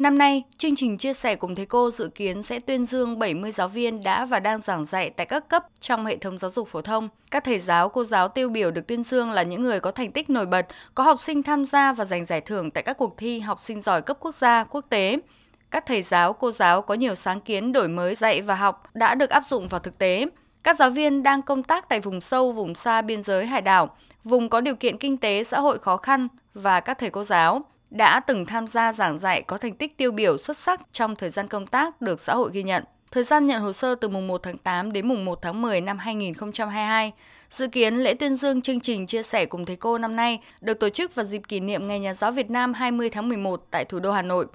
Năm nay, chương trình chia sẻ cùng thầy cô dự kiến sẽ tuyên dương 70 giáo viên đã và đang giảng dạy tại các cấp trong hệ thống giáo dục phổ thông. Các thầy giáo, cô giáo tiêu biểu được tuyên dương là những người có thành tích nổi bật, có học sinh tham gia và giành giải thưởng tại các cuộc thi học sinh giỏi cấp quốc gia, quốc tế. Các thầy giáo, cô giáo có nhiều sáng kiến đổi mới dạy và học đã được áp dụng vào thực tế. Các giáo viên đang công tác tại vùng sâu, vùng xa biên giới hải đảo, vùng có điều kiện kinh tế xã hội khó khăn và các thầy cô giáo đã từng tham gia giảng dạy có thành tích tiêu biểu xuất sắc trong thời gian công tác được xã hội ghi nhận. Thời gian nhận hồ sơ từ mùng 1 tháng 8 đến mùng 1 tháng 10 năm 2022. Dự kiến lễ tuyên dương chương trình chia sẻ cùng thầy cô năm nay được tổ chức vào dịp kỷ niệm Ngày Nhà giáo Việt Nam 20 tháng 11 tại thủ đô Hà Nội.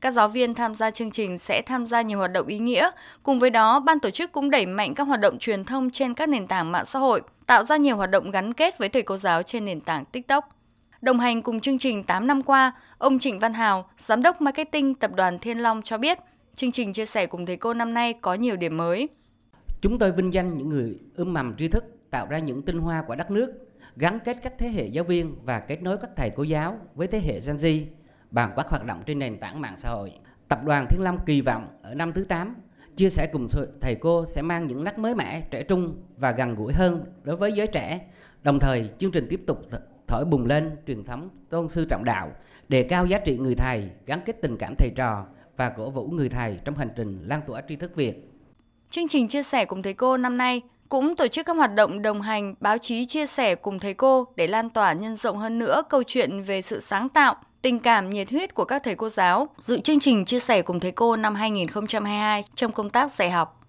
Các giáo viên tham gia chương trình sẽ tham gia nhiều hoạt động ý nghĩa. Cùng với đó, ban tổ chức cũng đẩy mạnh các hoạt động truyền thông trên các nền tảng mạng xã hội, tạo ra nhiều hoạt động gắn kết với thầy cô giáo trên nền tảng TikTok. Đồng hành cùng chương trình 8 năm qua, ông Trịnh Văn Hào, Giám đốc Marketing Tập đoàn Thiên Long cho biết, chương trình chia sẻ cùng thầy cô năm nay có nhiều điểm mới. Chúng tôi vinh danh những người ươm mầm tri thức, tạo ra những tinh hoa của đất nước, gắn kết các thế hệ giáo viên và kết nối các thầy cô giáo với thế hệ Gen Z bằng các hoạt động trên nền tảng mạng xã hội. Tập đoàn Thiên Long kỳ vọng ở năm thứ 8, chia sẻ cùng thầy cô sẽ mang những nét mới mẻ, trẻ trung và gần gũi hơn đối với giới trẻ. Đồng thời, chương trình tiếp tục thổi bùng lên truyền thống tôn sư trọng đạo, đề cao giá trị người thầy, gắn kết tình cảm thầy trò và cổ vũ người thầy trong hành trình lan tỏa tri thức Việt. Chương trình chia sẻ cùng thầy cô năm nay cũng tổ chức các hoạt động đồng hành báo chí chia sẻ cùng thầy cô để lan tỏa nhân rộng hơn nữa câu chuyện về sự sáng tạo, tình cảm nhiệt huyết của các thầy cô giáo dự chương trình chia sẻ cùng thầy cô năm 2022 trong công tác dạy học.